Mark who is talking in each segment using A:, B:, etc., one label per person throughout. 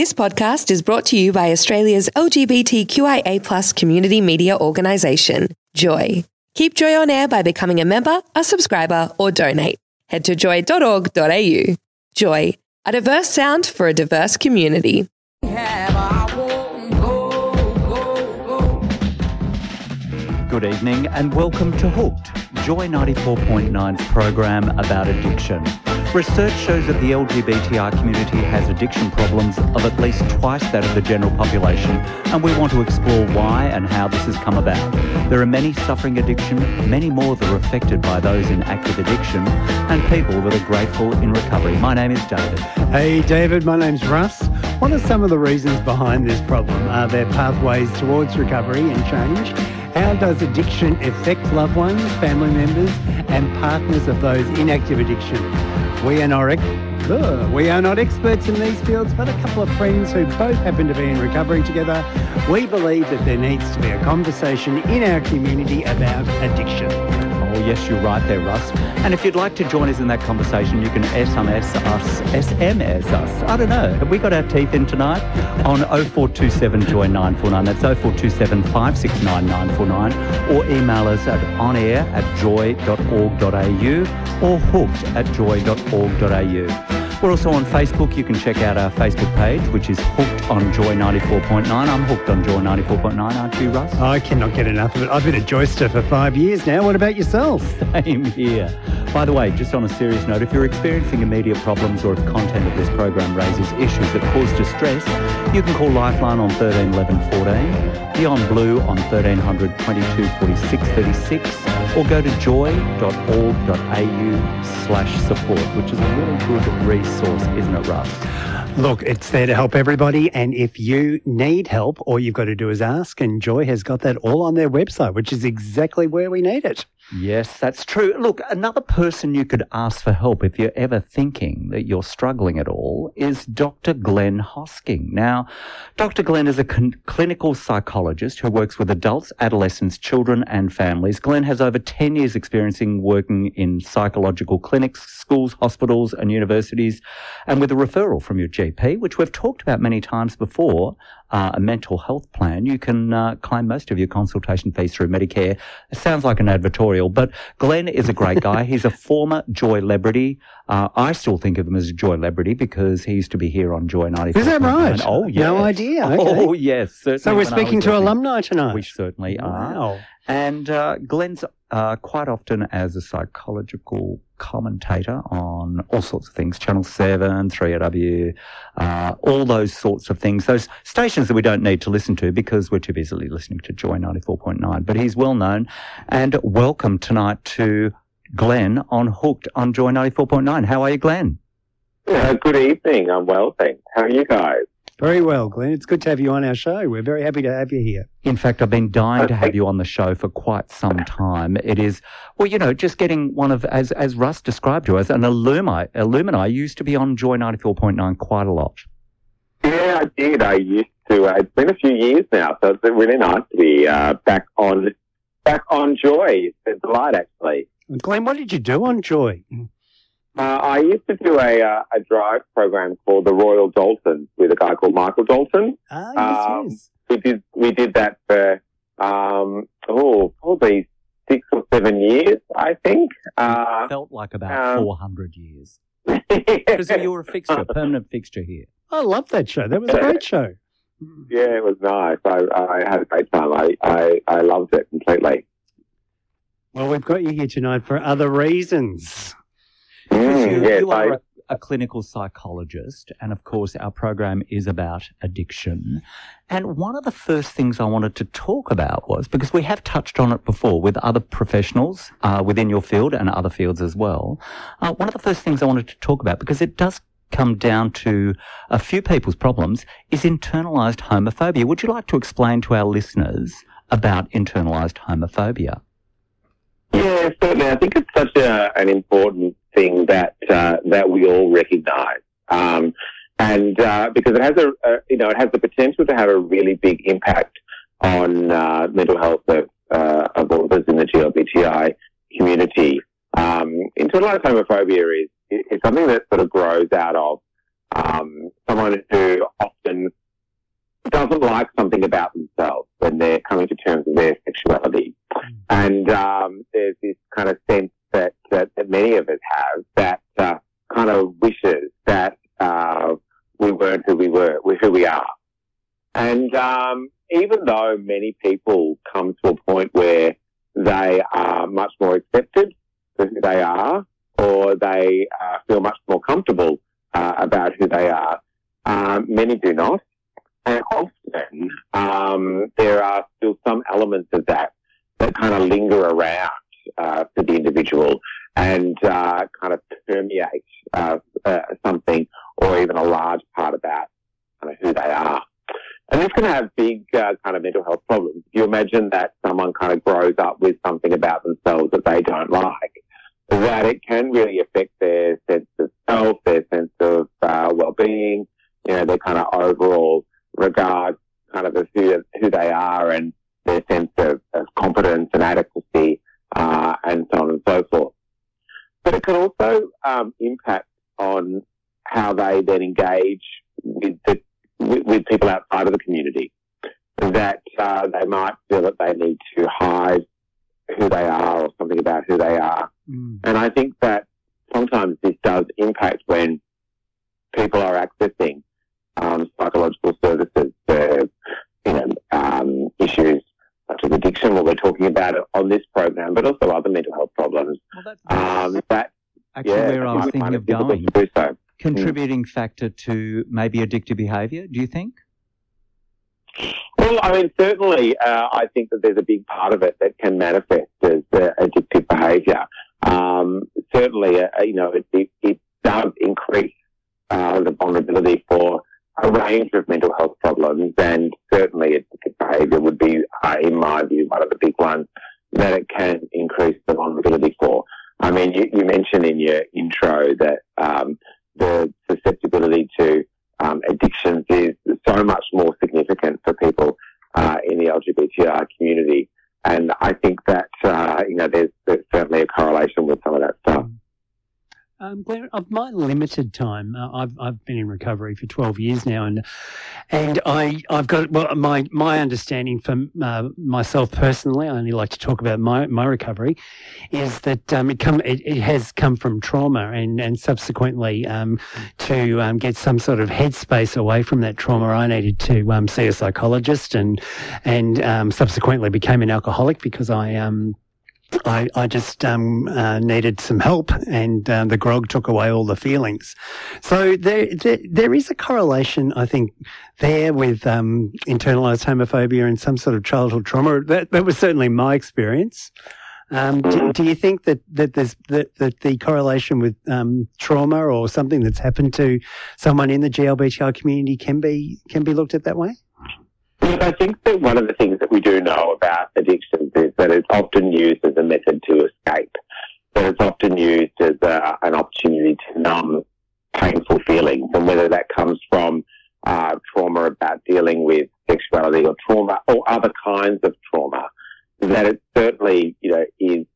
A: This podcast is brought to you by Australia's LGBTQIA community media organisation, Joy. Keep Joy on air by becoming a member, a subscriber, or donate. Head to joy.org.au. Joy, a diverse sound for a diverse community.
B: Good evening and welcome to Hooked, Joy 94.9's program about addiction. Research shows that the LGBTI community has addiction problems of at least twice that of the general population, and we want to explore why and how this has come about. There are many suffering addiction, many more that are affected by those in active addiction, and people that are grateful in recovery. My name is David.
C: Hey, David, my name's Russ. What are some of the reasons behind this problem? Are there pathways towards recovery and change? How does addiction affect loved ones, family members, and partners of those in active addiction? We are not, we are not experts in these fields, but a couple of friends who both happen to be in recovery together. We believe that there needs to be a conversation in our community about addiction.
B: Oh, yes, you're right there, Russ. And if you'd like to join us in that conversation, you can SMS us, SMS us. I don't know. Have we got our teeth in tonight? On 0427 Joy 949. That's 0427 569 949. Or email us at onair at joy.org.au or hooked at joy.org.au. We're also on Facebook. You can check out our Facebook page, which is Hooked on Joy 94.9. I'm hooked on Joy 94.9, aren't you, Russ?
C: I cannot get enough of it. I've been a Joyster for five years now. What about yourself?
B: Same here. By the way, just on a serious note, if you're experiencing immediate problems or if content of this program raises issues that cause distress, you can call Lifeline on 13 11 14, Beyond Blue on 1300 22 46 36, or go to joy.org.au slash support, which is a really good resource, isn't it, Russ?
C: Look, it's there to help everybody. And if you need help, all you've got to do is ask. And Joy has got that all on their website, which is exactly where we need it.
B: Yes, that's true. Look, another person you could ask for help if you're ever thinking that you're struggling at all is Dr. Glenn Hosking. Now, Dr. Glenn is a con- clinical psychologist who works with adults, adolescents, children, and families. Glenn has over 10 years experiencing working in psychological clinics, schools, hospitals, and universities, and with a referral from your GP, which we've talked about many times before, uh, a mental health plan, you can uh, claim most of your consultation fees through Medicare. It sounds like an advertorial, but Glenn is a great guy. He's a former Joy celebrity. Uh, I still think of him as a Joy celebrity because he used to be here on Joy 94.
C: Is that right?
B: Oh, yeah.
C: No idea. Okay.
B: Oh, yes.
C: so we're speaking to alumni tonight.
B: We certainly are. And uh, Glenn's uh, quite often as a psychological commentator on all sorts of things, Channel 7, 3AW, uh, all those sorts of things, those stations that we don't need to listen to because we're too busy listening to Joy 94.9. But he's well known. And welcome tonight to Glenn on Hooked on Joy 94.9. How are you, Glenn?
D: Good evening. I'm well, thanks. How are you guys?
C: Very well, Glenn. It's good to have you on our show. We're very happy to have you here.
B: In fact, I've been dying to have you on the show for quite some time. It is, well, you know, just getting one of, as, as Russ described you, as an alumni, alumni used to be on Joy 94.9 quite a lot.
D: Yeah, I did. I used to. Uh, it's been a few years now, so it's really nice to be uh, back on back on Joy. It's a delight, actually.
C: Glenn, what did you do on Joy?
D: Uh, I used to do a uh, a drive program called the Royal Dalton with a guy called Michael Dalton.
C: Ah, yes,
D: Um,
C: yes.
D: We did we did that for um, oh probably six or seven years, I think. Uh,
B: Felt like about
D: um,
B: 400 years. Because you were a fixture, a permanent fixture here.
C: I love that show. That was a great show.
D: Yeah, it was nice. I, I had a great time. I, I, I loved it completely.
C: Well, we've got you here tonight for other reasons.
D: Mm,
B: you,
D: yes,
B: you are
D: I,
B: a, a clinical psychologist, and of course, our program is about addiction. And one of the first things I wanted to talk about was because we have touched on it before with other professionals uh, within your field and other fields as well. Uh, one of the first things I wanted to talk about because it does come down to a few people's problems is internalized homophobia. Would you like to explain to our listeners about internalized homophobia?
D: yeah, certainly. I think it's such a, an important thing that uh, that we all recognise, um, and uh, because it has a, a you know it has the potential to have a really big impact on uh, mental health of, uh, of all of us in the GLBTI community. Um, internalized homophobia is, is something that sort of grows out of um, someone who often doesn't like something about themselves when they're coming to terms with their sexuality. And um, there's this kind of sense that, that, that many of us have that uh, kind of wishes that uh, we weren't who we were, we're who we are. And um, even though many people come to a point where they are much more accepted for who they are, or they uh, feel much more comfortable uh, about who they are, um, many do not. And often um, there are still some elements of that that kind of linger around uh, for the individual and uh, kind of permeate uh, uh, something or even a large part about kind of who they are. And this can have big uh, kind of mental health problems. You imagine that someone kind of grows up with something about themselves that they don't like, that it can really affect their sense of self, their sense of uh, well-being, you know, their kind of overall regard kind of as who, who they are and their sense of, of competence and adequacy, uh, and so on and so forth. But it can also um, impact on how they then engage with the with, with people outside of the community. That uh, they might feel that they need to hide who they are or something about who they are. Mm. And I think that sometimes this does impact when people are accessing um, psychological services such what we're talking about on this program, but also other mental health problems. Well,
B: um, that actually yeah, where I was thinking of going. So. Contributing mm. factor to maybe addictive behaviour, do you think?
D: Well, I mean, certainly, uh, I think that there's a big part of it that can manifest as uh, addictive behaviour. Um, certainly, uh, you know, it, it, it does increase uh, the vulnerability for a range of mental health problems, and certainly addictive behaviour would be, uh, in my view, one of the big ones that it can increase the vulnerability for. I mean, you, you mentioned in your intro that um, the susceptibility to um, addictions is so much more significant for people uh, in the LGBTI community. And I think that, uh, you know, there's, there's, certainly a correlation with some of that stuff. Mm.
C: Um, Glenn, of my limited time, uh, I've I've been in recovery for twelve years now, and and I I've got well my my understanding for uh, myself personally. I only like to talk about my, my recovery, is that um, it come it, it, has come from trauma, and and subsequently um, to um, get some sort of headspace away from that trauma, I needed to um, see a psychologist, and and um, subsequently became an alcoholic because I um I, I just um, uh, needed some help, and uh, the grog took away all the feelings. So there, there, there is a correlation, I think, there with um, internalized homophobia and some sort of childhood trauma. That, that was certainly my experience. Um, do, do, you think that, that there's that, that the correlation with um, trauma or something that's happened to someone in the GLBTI community can be can be looked at that way?
D: I think that one of the things that we do know about addictions is that it's often used as a method to escape. That it's often used as a, an opportunity to numb painful feelings, and whether that comes from uh, trauma about dealing with sexuality or trauma or other kinds of trauma, that it certainly, you know, is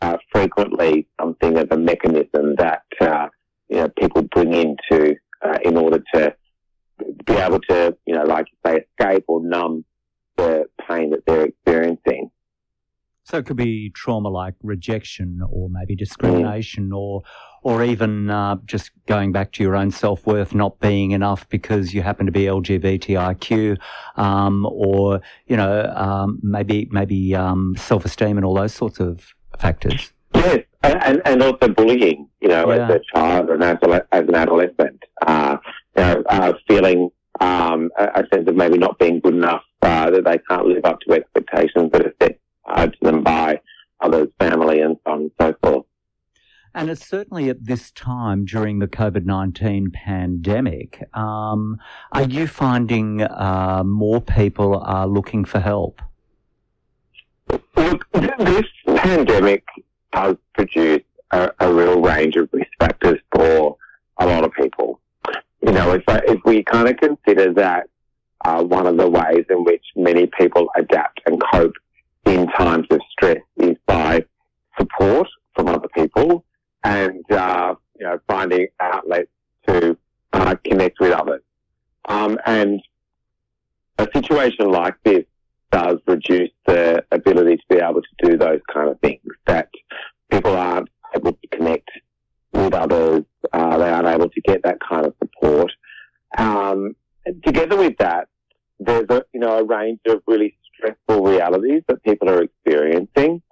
D: uh, frequently something of a mechanism that uh, you know people bring into uh, in order to be able to, you know, like you say, escape or numb the pain that they're experiencing.
B: So it could be trauma like rejection or maybe discrimination mm. or or even uh, just going back to your own self worth not being enough because you happen to be LGBTIQ, um, or you know um, maybe maybe um, self esteem and all those sorts of factors.
D: Yes, and, and also bullying. You know, yeah. as a child or as, an adolescent, uh, you know, uh, feeling um, a, sense of maybe not being good enough, uh, that they can't live up to expectations that are set uh, to them by others, family, and so on and so forth.
B: And it's certainly at this time during the COVID 19 pandemic. Um, are you finding uh, more people are looking for help?
D: Look, this pandemic has produced a, a real range of risk factors for a lot of people you know, if, if we kind of consider that uh, one of the ways in which many people adapt and cope in times of stress is by support from other people and, uh, you know, finding outlets to uh, connect with others. Um, and a situation like this does reduce the ability to be able to do those kind of things that people aren't able to connect with others. Uh, they aren't able to get that kind of support. Um, together with that, there's a, you know, a range of really stressful realities that people are experiencing.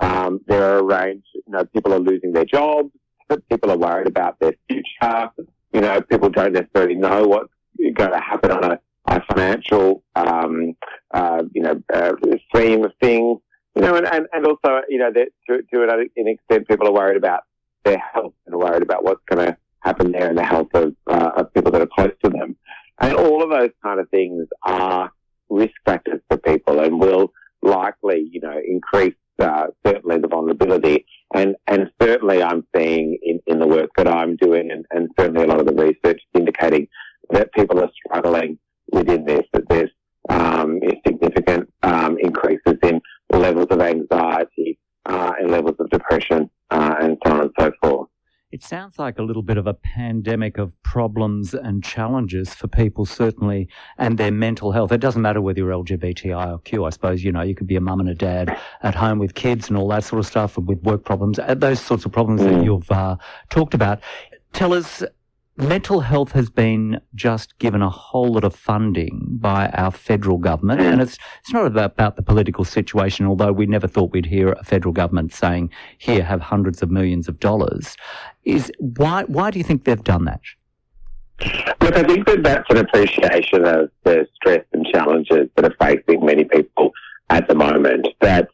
D: Um, there are a range, you know, people are losing their jobs, but people are worried about their future. You know, people don't necessarily know what's going to happen on a, a financial, um, uh, you know, uh, stream of things. You know, and, and, and also, you know, that to, to an extent, people are worried about their health and worried about what's going to happen there and the health of, uh, of people that are close to them. And all of those kind of things are risk factors for people and will likely, you know, increase uh, certainly the vulnerability. And, and certainly I'm seeing in, in the work that I'm doing and, and certainly a lot of the research is indicating that people are struggling within this, that there's um, significant um, increases in levels of anxiety uh, and levels of depression uh, and so on and so.
B: It sounds like a little bit of a pandemic of problems and challenges for people, certainly, and their mental health. It doesn't matter whether you're LGBTI or Q, I suppose, you know, you could be a mum and a dad at home with kids and all that sort of stuff, with work problems, uh, those sorts of problems mm. that you've uh, talked about. Tell us mental health has been just given a whole lot of funding by our federal government, and it's it's not about, about the political situation. Although we never thought we'd hear a federal government saying, "Here, have hundreds of millions of dollars." Is why why do you think they've done that?
D: Look, I think that that's an appreciation of the stress and challenges that are facing many people at the moment. That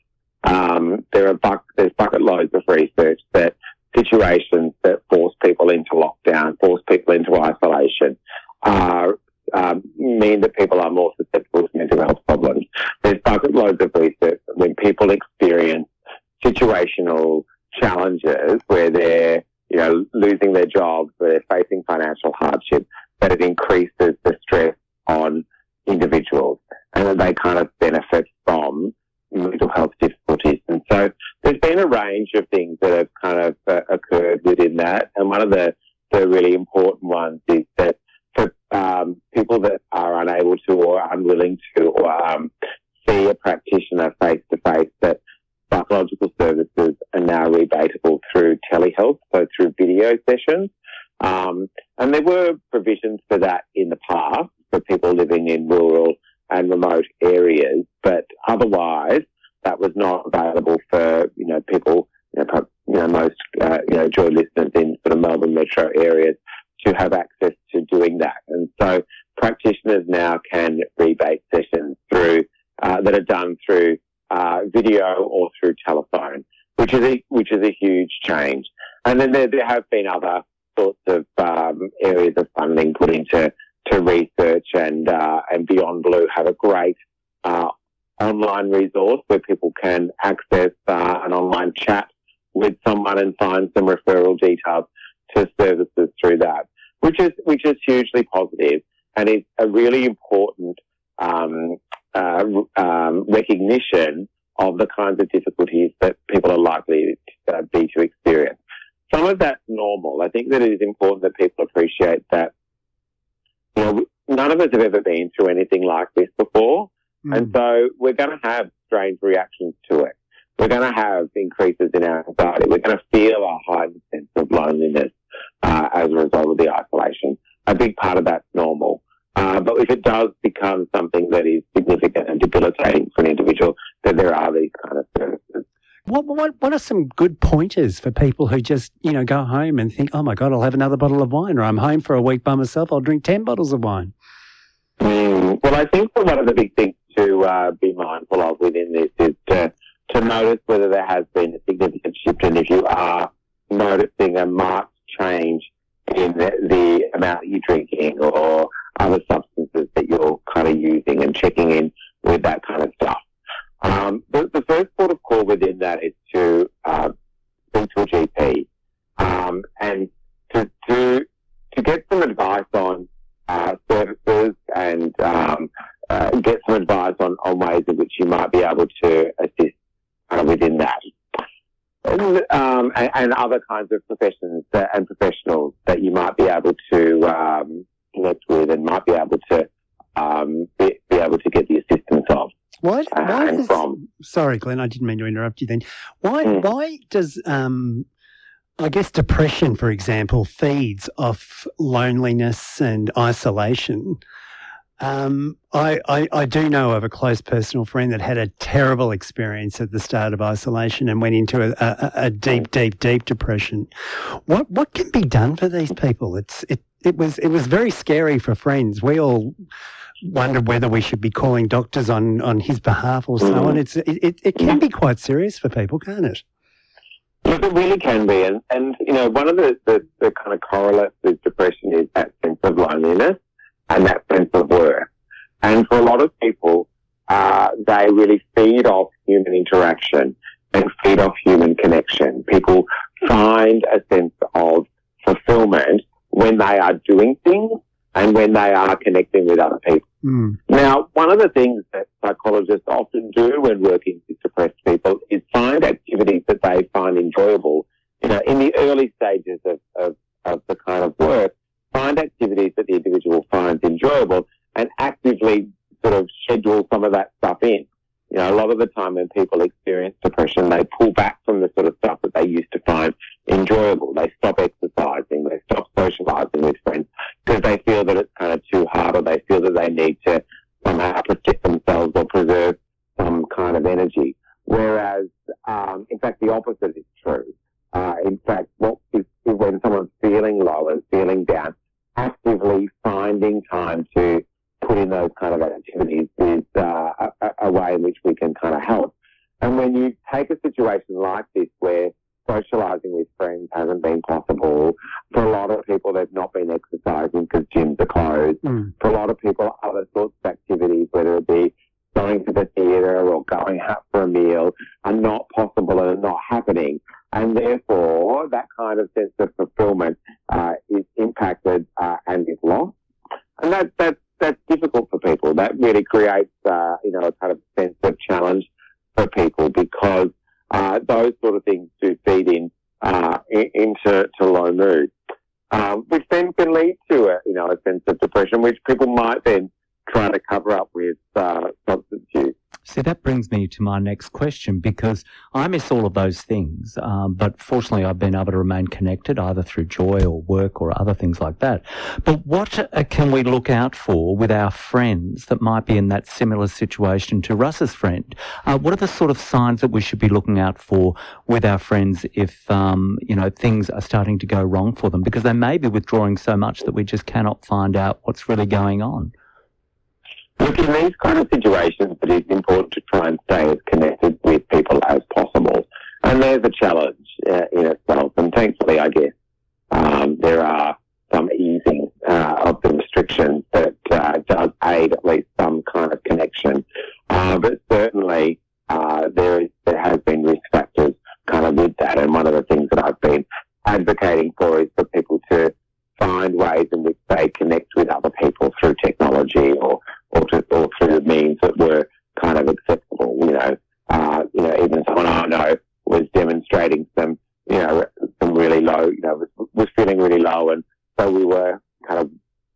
D: um, there are buck, there's bucket loads of research that situations that force people into lockdown, force people into isolation, uh, um, mean that people are more susceptible to mental health problems. There's bucket loads of research when people experience situational challenges where they're, you know, losing their jobs, where they're facing financial hardship, that it increases the stress on individuals and that they kind of benefit from mental health difficulties. And so there's been a range of things that have kind of uh, occurred within that. And one of the, the really important ones is that for um, people that are unable to or unwilling to or, um, see a practitioner face to face, that psychological services are now rebatable through telehealth, so through video sessions. Um, and there were provisions for that in the past for people living in rural and remote areas, but otherwise that was not available for you know people you know, you know most uh, you know joy listeners in sort of Melbourne metro areas to have access to doing that, and so practitioners now can rebate sessions through uh, that are done through uh, video or through telephone, which is a, which is a huge change. And then there, there have been other sorts of um, areas of funding put into to research and uh, and Beyond Blue have a great uh, online resource where people can access uh, an online chat with someone and find some referral details to services through that, which is which is hugely positive and is a really important um, uh, um, recognition of the kinds of difficulties that people are likely to uh, be to experience. Some of that's normal. I think that it is important that people appreciate that you know, none of us have ever been through anything like this before. Mm. And so we're going to have strange reactions to it. We're going to have increases in our anxiety. We're going to feel a heightened sense of loneliness uh, as a result of the isolation. A big part of that's normal. Uh, but if it does become something that is significant and debilitating for an individual, then there are these kind of services.
C: What, what, what are some good pointers for people who just, you know, go home and think, oh my God, I'll have another bottle of wine, or I'm home for a week by myself, I'll drink 10 bottles of wine?
D: Mm, well, I think that one of the big things to uh, be mindful of within this is to, to notice whether there has been a significant shift and if you are noticing a marked change in the, the amount that you're drinking or other substances that you're kind of using and checking in with that kind of stuff. Um, the, the, first port of call within that is to uh, speak to a GP um, and to, to to get some advice on uh, services and um, uh, get some advice on, on ways in which you might be able to assist uh, within that. and, um, and, and, other kinds of professions that, and professionals that you might be able to um, connect with and might be able to um, be, be, able to get the assistance of.
C: Why? Uh, why uh, from, sorry, Glenn, I didn't mean to interrupt you. Then, why? Mm. Why does um, I guess depression, for example, feeds off loneliness and isolation? Um, I, I, I, do know of a close personal friend that had a terrible experience at the start of isolation and went into a, a, a deep, deep, deep depression. What what can be done for these people? It's it it was it was very scary for friends. We all wondered whether we should be calling doctors on, on his behalf or so on. It's it, it can be quite serious for people, can't it?
D: It really can be, and and you know one of the, the, the kind of correlates with depression is that sense of loneliness and that sense of worth. And for a lot of people, uh, they really feed off human interaction and feed off human connection. People find a sense of fulfillment when they are doing things and when they are connecting with other people. Mm. Now, one of the things that psychologists often do when working with depressed people is find activities that they find enjoyable. You know, in the early stages of, of, of the kind of work, find activities that the individual finds enjoyable and actively sort of schedule some of that stuff in. You know, a lot of the time when people experience depression, they pull back from the sort of stuff that they used to find enjoyable. They stop exercising, stop socializing with friends because they feel that it's kind of too hard or they feel that they need to somehow protect themselves or preserve some kind of energy. Whereas, um, in fact, the opposite is true. Uh, in fact, what is, is when someone's feeling low and feeling down, actively finding time to put in those kind of activities is uh, a, a, way in which we can kind of help. And when you take a situation like this where socializing with friends hasn't been possible, for a lot of people they've not been exercising because gyms are closed. Mm. For a lot of people, other sorts of activities, whether it be going to the theatre or going out for a meal, are not possible and are not happening. And therefore, that kind of sense of fulfillment uh, is impacted uh, and is lost. And that, that's, that's difficult for people. That really creates, uh, you know, a kind of sense of challenge for people because uh, those sort of things do feed in, uh, into to low mood, um, which then can lead to a, you know, a sense of depression, which people might then try to cover up with uh, substance use.
B: See, that brings me to my next question because I miss all of those things. Um, but fortunately, I've been able to remain connected either through joy or work or other things like that. But what uh, can we look out for with our friends that might be in that similar situation to Russ's friend? Uh, what are the sort of signs that we should be looking out for with our friends if, um, you know, things are starting to go wrong for them? Because they may be withdrawing so much that we just cannot find out what's really going on.
D: Look, in these kind of situations, it is important to try and stay as connected with people as possible. And there's a challenge uh, in itself. And thankfully, I guess, um, there are some easing uh, of the restrictions that uh, does aid at least some kind of connection. Uh, but certainly, uh, there is there has been risk factors kind of with that. And one of the things that I've been advocating for is for people to find ways in which they connect with other people through technology or or, to, or through means that were kind of acceptable. You know, uh, you know, even someone I know was demonstrating some, you know, some really low, you know, was, was feeling really low, and so we were kind of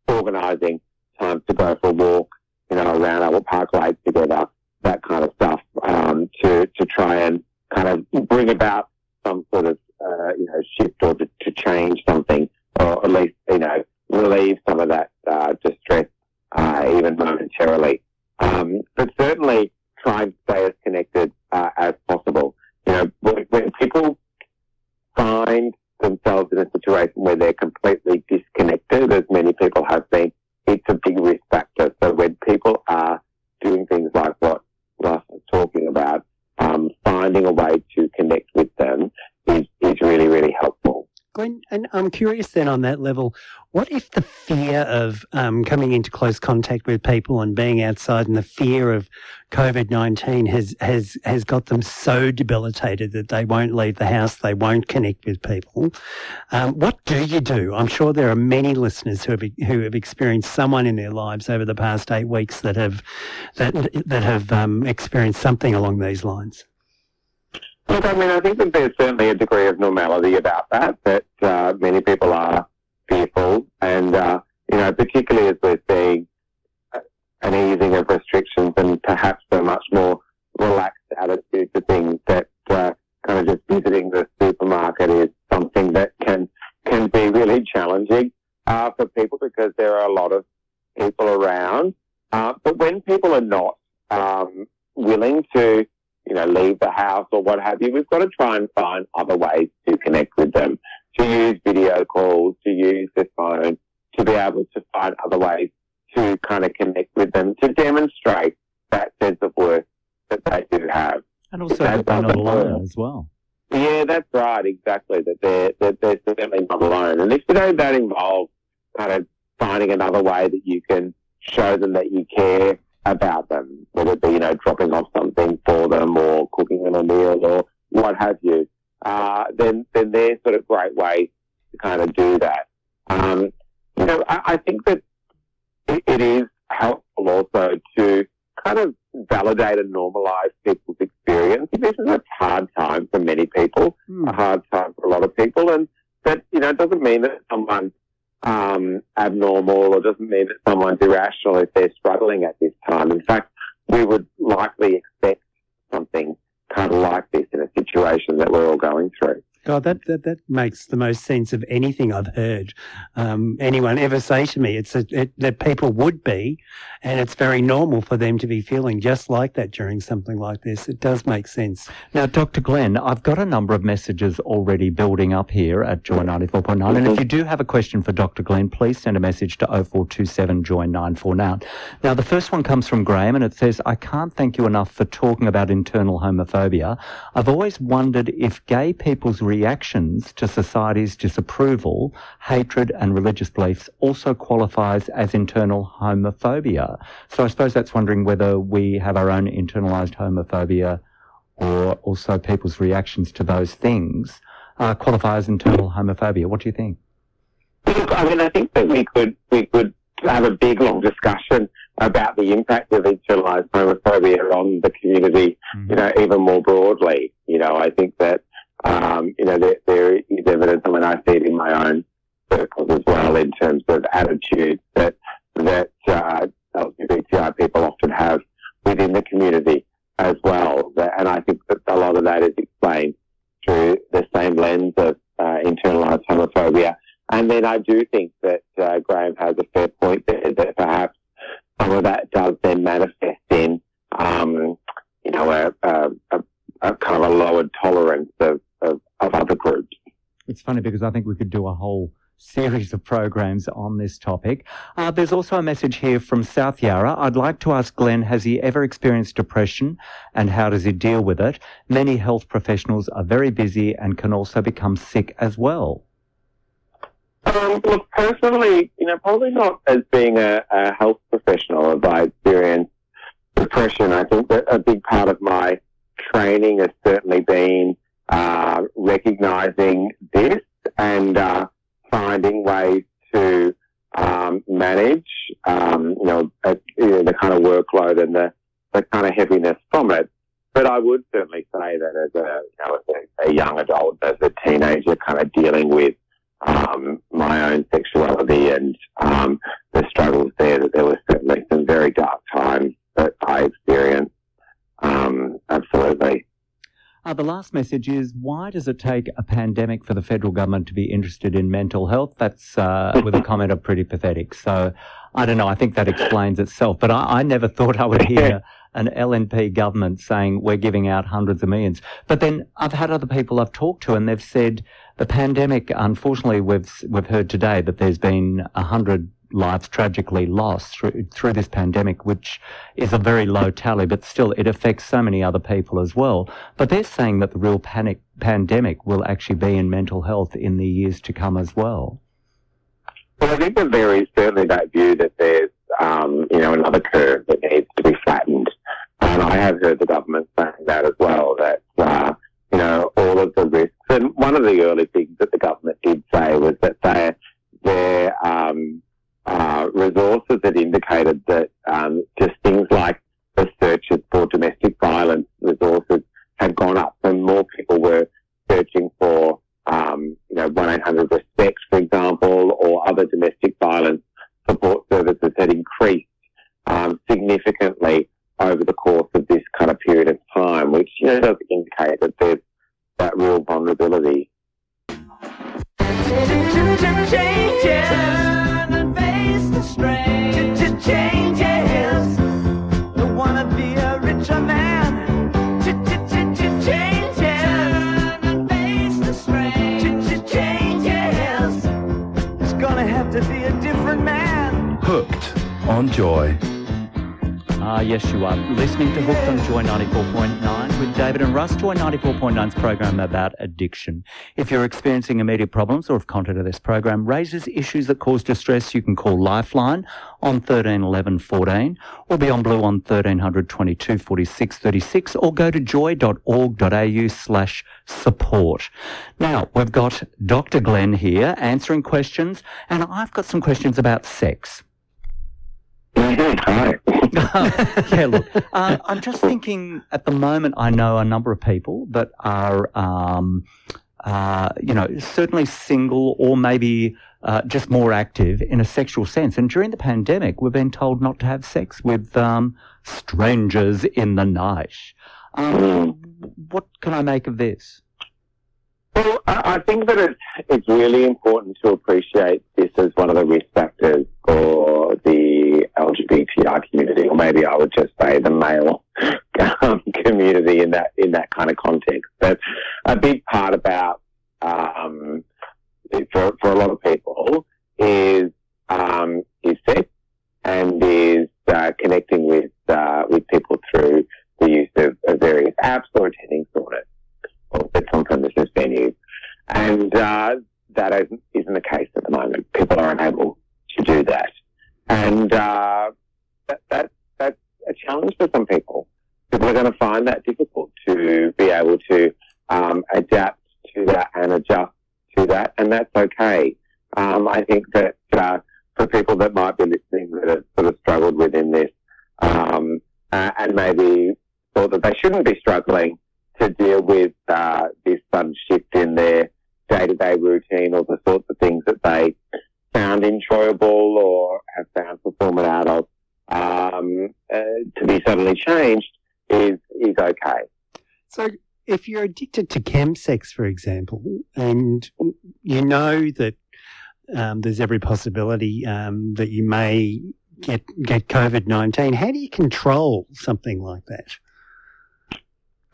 D: organising times to go for a walk, you know, around our parkways together, that kind of stuff, um, to to try and kind of bring about some sort of, uh, you know, shift or to, to change something, or at least, you know, relieve some of that uh, distress uh, even momentarily. Um, but certainly try and stay as connected uh, as possible. You know, when, when, people find themselves in a situation where they're completely disconnected, as many people have been, it's a big risk factor. So when people are doing things like what Russ was talking about, um, finding a way to connect with them is, is really, really helpful.
C: Glenn, and I'm curious then on that level, what if the fear of um, coming into close contact with people and being outside and the fear of COVID 19 has, has, has got them so debilitated that they won't leave the house, they won't connect with people? Um, what do you do? I'm sure there are many listeners who have, who have experienced someone in their lives over the past eight weeks that have, that, that have um, experienced something along these lines.
D: Look, I mean, I think that there's certainly a degree of normality about that, that uh, many people are fearful. And, uh, you know, particularly as we're seeing an easing of restrictions and perhaps a much more relaxed attitude to things that uh, kind of just visiting the supermarket is something that can can be really challenging uh, for people because there are a lot of people around. Uh, but when people are not um, willing to, you know, leave the house or what have you, we've got to try and find other ways to connect with them, to use video calls, to use the phone, to be able to find other ways to kind of connect with them, to demonstrate that sense of worth that they do have.
B: And also that they're not alone as well.
D: Yeah, that's right, exactly. That they're, that they're certainly not alone. And if you know that involves kind of finding another way that you can show them that you care about them, whether it be, you know, dropping off something for them or cooking them a meal or what have you, uh, then, then they're sort of great ways to kind of do that. Um, you know, I, I think that it, it is helpful also to kind of validate and normalize people's experience. This is a hard time for many people, mm. a hard time for a lot of people, and that you know it doesn't mean that someone's um, abnormal or doesn't mean that someone's irrational if they're struggling at this time. In fact, we would likely expect something kind of like this in a situation that we're all going through.
C: God, that, that, that makes the most sense of anything I've heard um, anyone ever say to me. It's a, it, that people would be, and it's very normal for them to be feeling just like that during something like this. It does make sense.
B: Now, Dr. Glenn, I've got a number of messages already building up here at Joy 94.9. And if you do have a question for Dr. Glenn, please send a message to 0427 Joy 94 now. The first one comes from Graham, and it says, I can't thank you enough for talking about internal homophobia. I've always wondered if gay people's reactions to society's disapproval, hatred, and religious beliefs also qualifies as internal homophobia. So I suppose that's wondering whether we have our own internalized homophobia or also people's reactions to those things uh, qualify as internal homophobia. What do you think?
D: Look, I mean, I think that we could we could have a big long discussion about the impact of internalized homophobia on the community, mm-hmm. you know, even more broadly. You know, I think that um, you know, there, there is evidence, and when I see it in my own circles as well, in terms of attitudes that that uh, LGBTI people often have within the community as well. And I think that a lot of that is explained through the same lens of uh, internalized homophobia. And then I do think that uh, Graham has a fair point there that perhaps some of that does then manifest in, um, you know, a, a, a, kind of a lowered tolerance of of, of other groups.
B: It's funny because I think we could do a whole series of programs on this topic. Uh, there's also a message here from South Yarra. I'd like to ask Glenn, has he ever experienced depression and how does he deal with it? Many health professionals are very busy and can also become sick as well.
D: Um, look, personally, you know, probably not as being a, a health professional have I experienced depression. I think that a big part of my training has certainly been uh, recognizing this and uh, finding ways to um, manage, um, you, know, a, you know, the kind of workload and the, the kind of heaviness from it. But I would certainly say that as a, you know, as a, a young adult, as a teenager, kind of dealing with um, my own sexuality and um, the struggles there, that there were certainly some very dark times that I experienced. Um, absolutely.
B: Uh, the last message is why does it take a pandemic for the federal government to be interested in mental health? That's uh, with a comment of pretty pathetic. So I don't know. I think that explains itself. But I, I never thought I would hear an LNP government saying we're giving out hundreds of millions. But then I've had other people I've talked to and they've said the pandemic, unfortunately, we've, we've heard today that there's been a hundred lives tragically lost through, through this pandemic, which is a very low tally, but still it affects so many other people as well. But they're saying that the real panic pandemic will actually be in mental health in the years to come as well.
D: Well, I think that there is certainly that view that there's, um, you know, another curve that needs to be flattened. And I have heard the government saying that as well, that, uh, you know, all of the risks. And one of the early things that the government did say was that they, their, um, uh, resources that indicated that um, just things like the searches for domestic violence resources had gone up, and more people were searching for, um, you know, one eight hundred respect, for example, or other domestic violence support services had increased um, significantly over the course of this kind of period of time, which you know does indicate that there's that real vulnerability.
E: Changes. On Joy.
B: Ah, yes, you are. Listening to Hooked on Joy 94.9 with David and Russ. Joy 94.9's program about addiction. If you're experiencing immediate problems or if content of this program raises issues that cause distress, you can call Lifeline on 13 11 14 or Beyond Blue on 1300 22 46 36 or go to joy.org.au slash support. Now, we've got Dr. Glenn here answering questions and I've got some questions about sex.
D: Hi.
B: yeah, look, uh, I'm just thinking at the moment, I know a number of people that are, um, uh, you know, certainly single or maybe uh, just more active in a sexual sense. And during the pandemic, we've been told not to have sex with um, strangers in the night. Um, what can I make of this?
D: Well, I I think that it's, it's really important to appreciate this as one of the risk factors for the LGBTI community, or maybe I would just say the male um, community in that in that kind of context. But a big part about um, for for a lot of people is um, is sex and is uh, connecting with uh, with people through the use of, of various apps or attending saunas or some premises venues. And uh, that isn't, isn't the case at the moment. People are unable to do that. And uh, that, that, that's a challenge for some people. People are going to find that difficult to be able to um, adapt to that and adjust to that, and that's okay. Um, I think that uh, for people that might be listening that have sort of struggled within this um, uh, and maybe thought that they shouldn't be struggling to deal with uh, this sudden shift in their day-to-day routine or the sorts of things that they found enjoyable or fulfillment out of um, uh, to be suddenly changed is is okay.
C: So, if you're addicted to chemsex, for example, and you know that um, there's every possibility um, that you may get get COVID nineteen, how do you control something like that?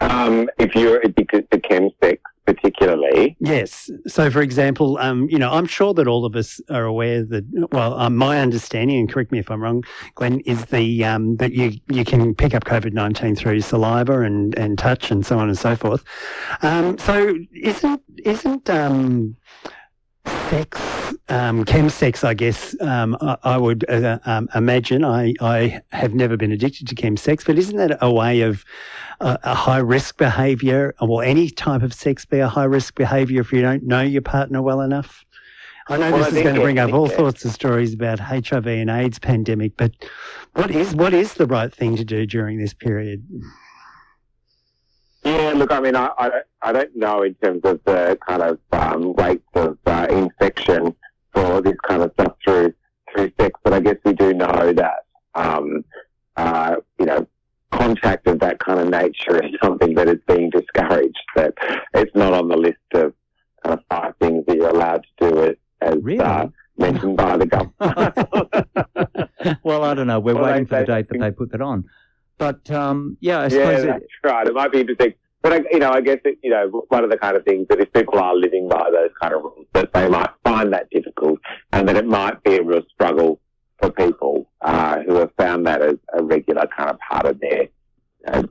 D: Um, if you're addicted to chemsex, particularly,
C: Yes. So, for example, um, you know, I'm sure that all of us are aware that, well, um, my understanding, and correct me if I'm wrong, Glenn, is the um, that you you can pick up COVID nineteen through saliva and, and touch and so on and so forth. Um, so, isn't isn't um, sex um, chemsex? I guess um, I, I would uh, um, imagine. I I have never been addicted to chemsex, but isn't that a way of a, a high risk behaviour? Will any type of sex be a high risk behaviour if you don't know your partner well enough? I know
D: Well, I
C: this is
D: think
C: going to bring up all sorts of stories about HIV and AIDS pandemic, but what is what is the right thing to do during this period?
D: Yeah, look, I mean, I, I, don't- I don't know in terms of the kind of um, rates of uh, infection for all this kind of stuff through through sex, but I guess we do know that um, uh, you know contact of that kind of nature is something that is being discouraged. That it's not on the list of kind of five things that you're allowed to do as, as
B: Really?
D: uh, mentioned by the government.
B: well, I don't know. We're
D: Well,
B: waiting for the date that they put that on. But um, yeah, I
D: yeah,
B: suppose it,
D: that's right. It might be interesting. But, I, you know, I guess, it, you know, one of the kind of things that if people are living by those kind of rules, that they might find that difficult and that it might be a real struggle for people uh, who have found that as a regular kind of part of their, uh,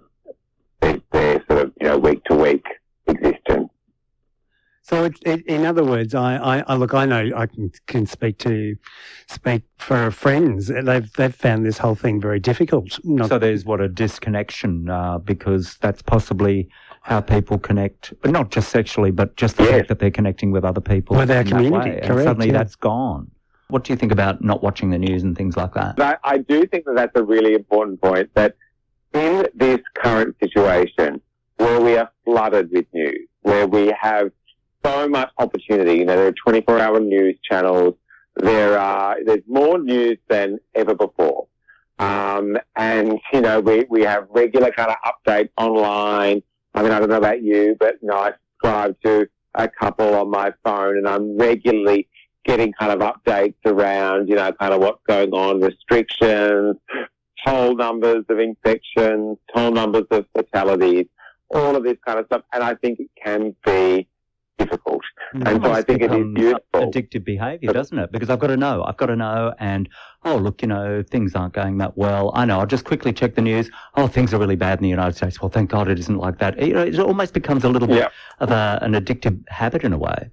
D: their, their sort of, you know, week to week.
C: So, it, it, in other words, I, I, I look. I know I can can speak to speak for friends. They've they've found this whole thing very difficult. Not,
B: so there's what a disconnection uh, because that's possibly how people connect, but not just sexually, but just the
D: Yes.
B: fact that they're connecting with other people
C: With our
B: in that
C: community,
B: way, and
C: correct,
B: suddenly
C: yeah.
B: that's gone. What do you think about not watching the news and things like that?
D: I, I do think that that's a really important point that in this current situation where we are flooded with news, where we have so much opportunity, you know, there are 24 hour news channels, there are, there's more news than ever before. Um, and, you know, we, we have regular kind of updates online. I mean, I don't know about you, but, you know, I subscribe to a couple on my phone and I'm regularly getting kind of updates around, you know, kind of what's going on, restrictions, toll numbers of infections, toll numbers of fatalities, all of this kind of stuff. And I think it can be difficult.
B: It
D: and so I think it is.
B: Addictive behaviour, doesn't it? Because I've got to know. I've got to know. And, oh, look, you know, things aren't going that well. I know. I'll just quickly check the news. Oh, things are really bad in the United States. Well, thank God it isn't like that. You know, it almost becomes a little bit
D: Yeah.
B: of a, an addictive habit in a way.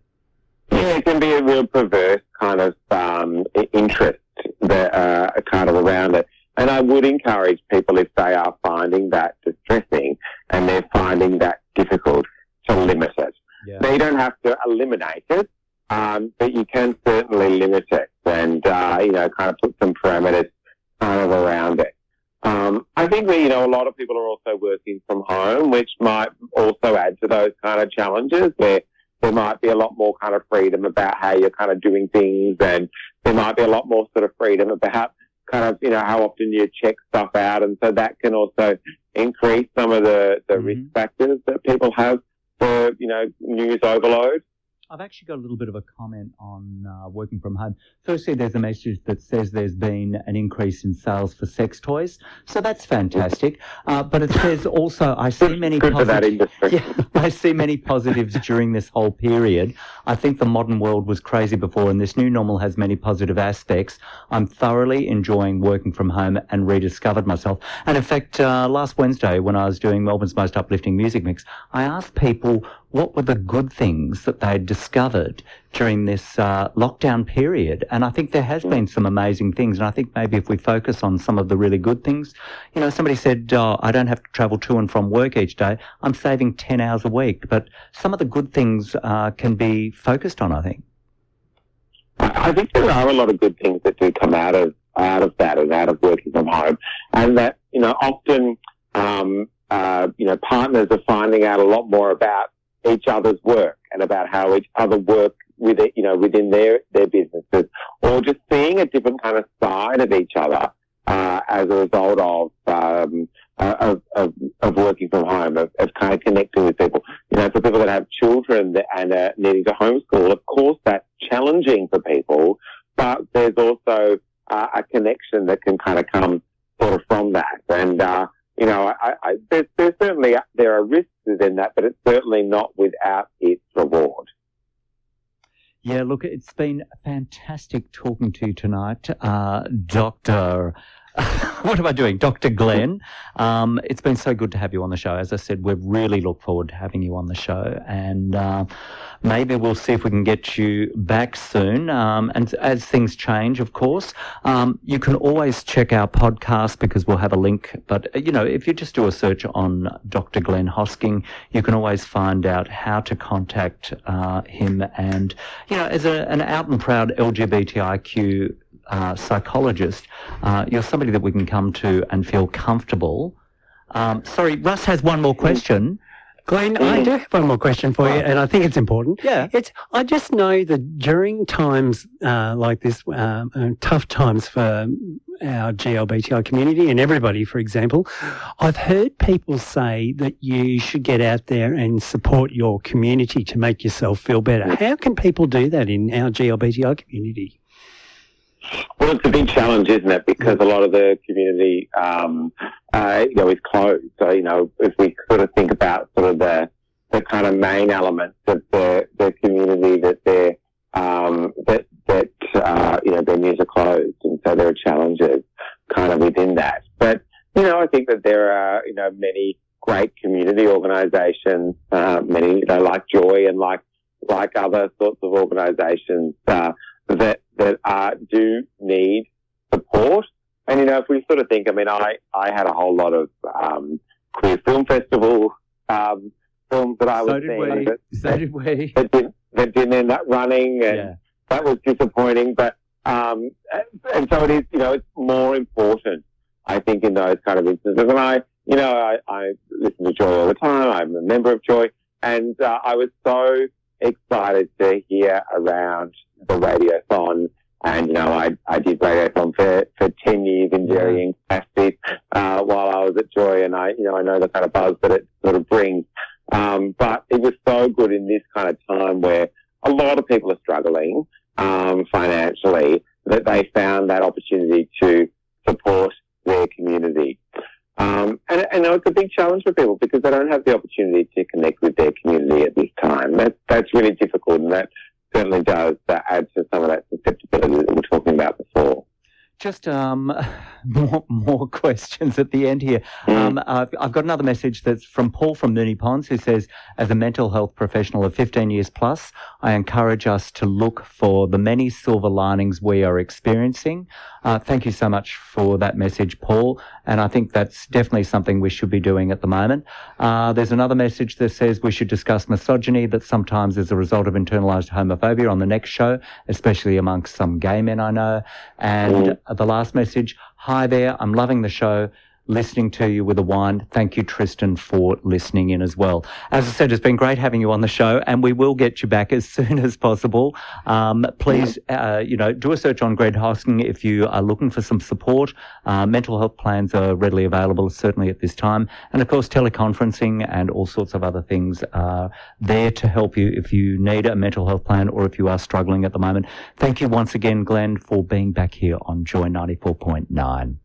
D: Yeah, it can be a real perverse kind of um, interest that uh, kind of around it. And I would encourage people if they are finding that distressing and they're finding that difficult to limit it.
B: Yeah.
D: You don't have to eliminate it, um, but you can certainly limit it and, uh, you know, kind of put some parameters kind of around it. Um, I think that, you know, a lot of people are also working from home, which might also add to those kind of challenges where there might be a lot more kind of freedom about how you're kind of doing things and there might be a lot more sort of freedom about kind of, you know, how often you check stuff out. And so that can also increase some of the, the
B: Mhm.
D: risk factors that people have for, you know, news overload.
B: I've actually got a little bit of a comment on uh, working from home. Firstly, there's a message that says there's been an increase in sales for sex toys, so that's fantastic. Uh, but it says also I see many
D: Good for that industry.
B: Yeah, I see many positives during this whole period. I think the modern world was crazy before, and this new normal has many positive aspects. I'm thoroughly enjoying working from home and rediscovered myself. And in fact, uh, last Wednesday, when I was doing Melbourne's Most Uplifting Music Mix, I asked people what were the good things that they'd discovered during this uh, lockdown period. And I think there has been some amazing things. And I think maybe if we focus on some of the really good things, you know, somebody said, oh, I don't have to travel to and from work each day. I'm saving 10 hours a week. But some of the good things uh, can be focused on, I think.
D: I I think there are a lot of good things that do come out of out of that and out of working from home, and that you know often um, uh, you know partners are finding out a lot more about each other's work and about how each other work with it, you know within their their businesses, or just seeing a different kind of side of each other uh, as a result of. Um, uh, of, of, of working from home, of, of kind of connecting with people. You know, for people that have children and needing to homeschool, of course that's challenging for people, but there's also uh, a connection that can kind of come sort of from that. And, uh, you know, I, I, there's, there's certainly, there are risks within that, but it's certainly not without its reward.
B: Yeah, look, it's been fantastic talking to you tonight, uh, Dr. what am I doing? Dr. Glenn. Um, it's been so good to have you on the show. As I said, we really look forward to having you on the show. And uh, maybe we'll see if we can get you back soon. Um, and as things change, of course, um, you can always check our podcast because we'll have a link. But, uh, you know, if you just do a search on Dr. Glenn Hosking, you can always find out how to contact uh, him. And, you know, as a, an out and proud LGBTIQ uh, psychologist, uh, you're somebody that we can come to and feel comfortable. Um, sorry, Russ has one more question.
C: Glenn, I do have one more question for you, and I think it's important.
B: Yeah.
C: It's I just know that during times uh, like this, um, tough times for our GLBTI community and everybody, for example, I've heard people say that you should get out there and support your community to make yourself feel better. How can people do that in our GLBTI community?
D: Well, it's a big challenge, isn't it? Because a lot of the community, um, uh, you know, is closed. So, you know, if we sort of think about sort of the, the kind of main elements of the, the community that they're, um, that, that, uh, you know, venues are closed. And so there are challenges kind of within that. But, you know, I think that there are, you know, many great community organizations, uh, many, you know, like Joy and like, like other sorts of organizations, uh, that that uh, do need support. And you know, if we sort of think, I mean, I I had a whole lot of um, queer film festival um, films that I was
B: So did
D: seeing
B: we.
D: that,
B: So did we.
D: that, didn't, that didn't end up running, and
B: Yeah.
D: that was disappointing. But um, and so it is, you know, it's more important, I think, in those kind of instances. And I, you know, I, I listen to Joy all the time. I'm a member of Joy, and uh, I was so excited to hear around the radiothon And, you know, I, I did Radiothon for, for 10 years in varying capacities, uh, while I was at Joy and I, you know, I know the kind of buzz that it sort of brings. Um, but it was so good in this kind of time where a lot of people are struggling, um, financially that they found that opportunity to support their community. Um, and, and it's a big challenge for people because they don't have the opportunity to connect with their community at this time. That, that's really difficult and that certainly does that add to some of that susceptibility that we were talking about before.
B: Just um, more, more questions at the end here.
D: Mm.
B: Um, I've, I've got another message that's from Paul from Moonee Ponds who says, as a mental health professional of 15 years plus, I encourage us to look for the many silver linings we are experiencing. Uh, thank you so much for that message, Paul. And I think that's definitely something we should be doing at the moment. Uh, there's another message that says we should discuss misogyny that sometimes is a result of internalized homophobia on the next show, especially amongst some gay men I know. And the last message, hi there, I'm loving the show. Listening to you with a wine. Thank you, Tristan, for listening in as well. As I said, it's been great having you on the show, and we will get you back as soon as possible. Um, please, uh, you know, do a search on Greg Hosking if you are looking for some support. Uh, mental health plans are readily available, certainly at this time, and of course, teleconferencing and all sorts of other things are there to help you if you need a mental health plan or if you are struggling at the moment. Thank you once again, Glenn, for being back here on Joy ninety four point nine.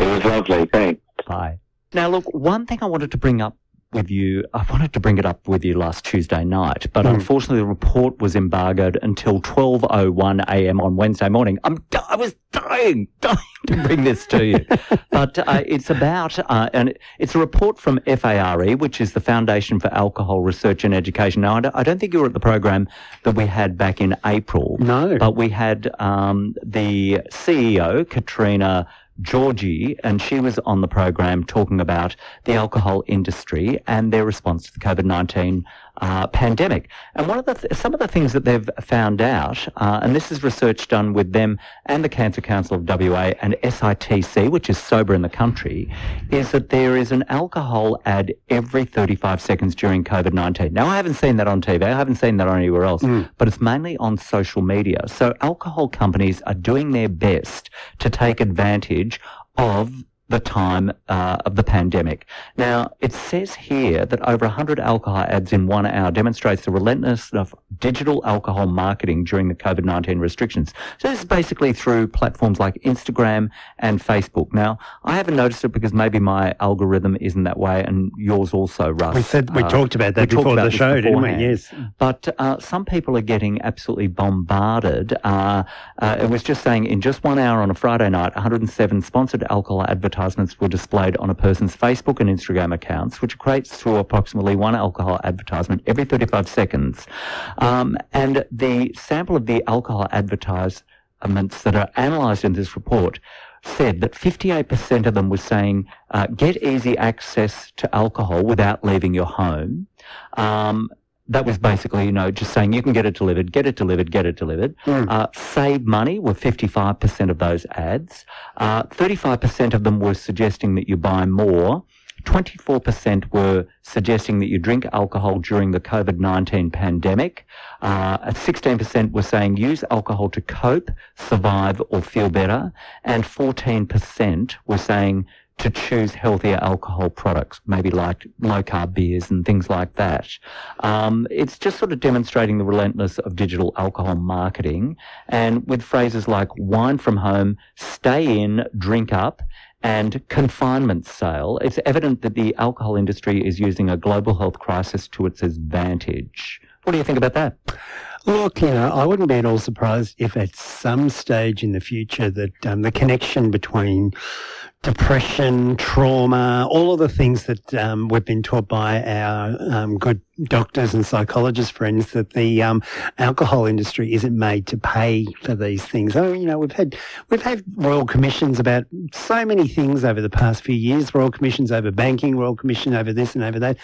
D: It was lovely. Thanks.
B: Bye. Now, look, one thing I wanted to bring up with you, I wanted to bring it up with you last Tuesday night, but
C: Mm.
B: unfortunately the report was embargoed until 12.01 a.m. on Wednesday morning. I'm, I was dying, dying to bring this to you. but uh, it's about, uh, and it's a report from FARE, which is the Foundation for Alcohol Research and Education. Now, I don't, I don't think you were at the program that we had back in April.
C: No.
B: But we had um, the CEO, Caterina Giorgi, and she was on the program talking about the alcohol industry and their response to the COVID 19 uh, pandemic. And one of the th- some of the things that they've found out, uh, and this is research done with them and the Cancer Council of WA and SITC, which is sober in the country, is that there is an alcohol ad every 35 seconds during COVID 19. Now, I haven't seen that on TV, I haven't seen that on anywhere else, but it's mainly on social media. So, alcohol companies are doing their best to take advantage of the time uh, of the pandemic. Now, it says here that over 100 alcohol ads in one hour demonstrates the relentlessness of digital alcohol marketing during the COVID-19 restrictions. So this is basically through platforms like Instagram and Facebook. Now, I haven't noticed it because maybe my algorithm isn't that way and yours also, Russ.
C: We said we
B: Uh,
C: talked about that before
B: about
C: the show, didn't we? Yes.
B: But uh, some people are getting absolutely bombarded. Uh, uh, it was just saying in just one hour on a Friday night, 107 sponsored alcohol advertisements were displayed on a person's Facebook and Instagram accounts, which equates to approximately one alcohol advertisement every 35 seconds. Um, and the sample of the alcohol advertisements that are analysed in this report said that 58% of them were saying uh, get easy access to alcohol without leaving your home. Um, that was basically, you know, just saying you can get it delivered, get it delivered, get it delivered.
C: Mm.
B: Uh, save money were 55% of those ads. Uh, 35% of them were suggesting that you buy more. 24% were suggesting that you drink alcohol during the COVID 19 pandemic. Uh, 16% were saying use alcohol to cope, survive, or feel better. And 14% were saying to choose healthier alcohol products, maybe like low carb beers and things like that. Um, it's just sort of demonstrating the relentless of digital alcohol marketing and with phrases like wine from home, stay in, drink up, and confinement sale, it's evident that the alcohol industry is using a global health crisis to its advantage. What do you think about that?
C: Look, you know, I wouldn't be at all surprised if at some stage in the future that um, the connection between depression, trauma, all of the things that um, we've been taught by our um, good doctors and psychologists friends that the um, alcohol industry isn't made to pay for these things. Oh, you know, we've had we've had royal commissions about so many things over the past few years. Royal commissions over banking, royal commission over this and over that.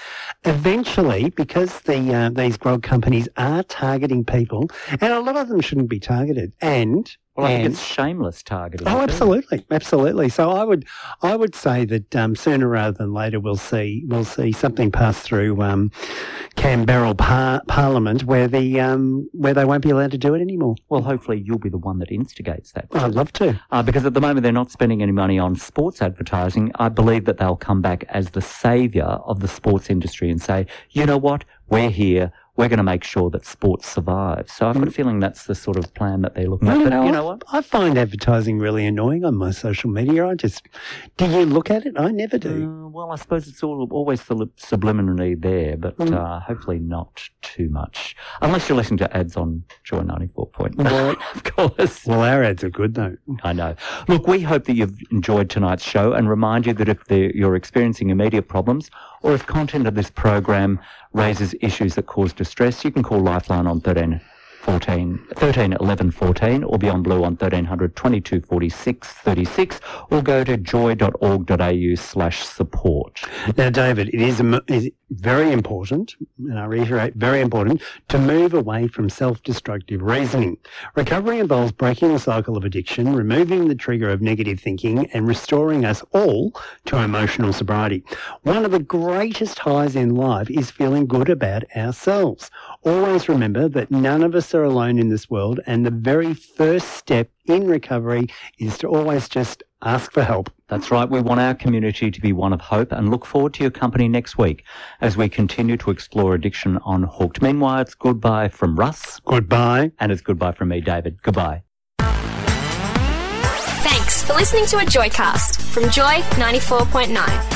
C: Eventually, because the uh, these grog companies are targeting people, and a lot of them shouldn't be targeted, and
B: Well, I think
C: and-
B: it's shameless targeting.
C: Oh, absolutely, absolutely. So I would, I would say that um, sooner rather than later we'll see we'll see something pass through um, Canberra par- Parliament where the um, where they won't be allowed to do it anymore.
B: Well, hopefully you'll be the one that instigates that.
C: I'd love to.
B: Uh, because at the moment they're not spending any money on sports advertising. I believe that they'll come back as the saviour of the sports industry and say, you know what, we're here. We're going to make sure that sports survives. So I've got a feeling that's the sort of plan that they're looking at. But you
C: know,
B: what?
C: I find advertising really annoying on my social media. I just, do you look at it? I never do.
B: Uh, well, I suppose it's all, always sub- subliminally there, but
C: Mm.
B: uh, hopefully not too much. Unless you're listening to ads on Joy 94.9,
C: Well-
B: of course.
C: Well, our ads are good though.
B: I know. Look, we hope that you've enjoyed tonight's show and remind you that if the, you're experiencing immediate problems or if content of this program raises issues that cause distress, you can call Lifeline on 13 14, 13 11 14 or Beyond Blue on 1300 22 46 36 or go to joy.org.au slash support.
C: Now, David, it is, um, is very important, and I reiterate, very important, to move away from self-destructive reasoning. Recovery involves breaking the cycle of addiction, removing the trigger of negative thinking, and restoring us all to emotional sobriety. One of the greatest highs in life is feeling good about ourselves. Always remember that none of us are alone in this world, and the very first step in recovery is to always just ask for help.
B: That's right. We want our community to be one of hope and look forward to your company next week as we continue to explore addiction on Hooked. Meanwhile, it's goodbye from Russ
C: Goodbye.
B: and it's goodbye from me, David. Goodbye.
F: Thanks for listening to a Joycast from Joy 94.9.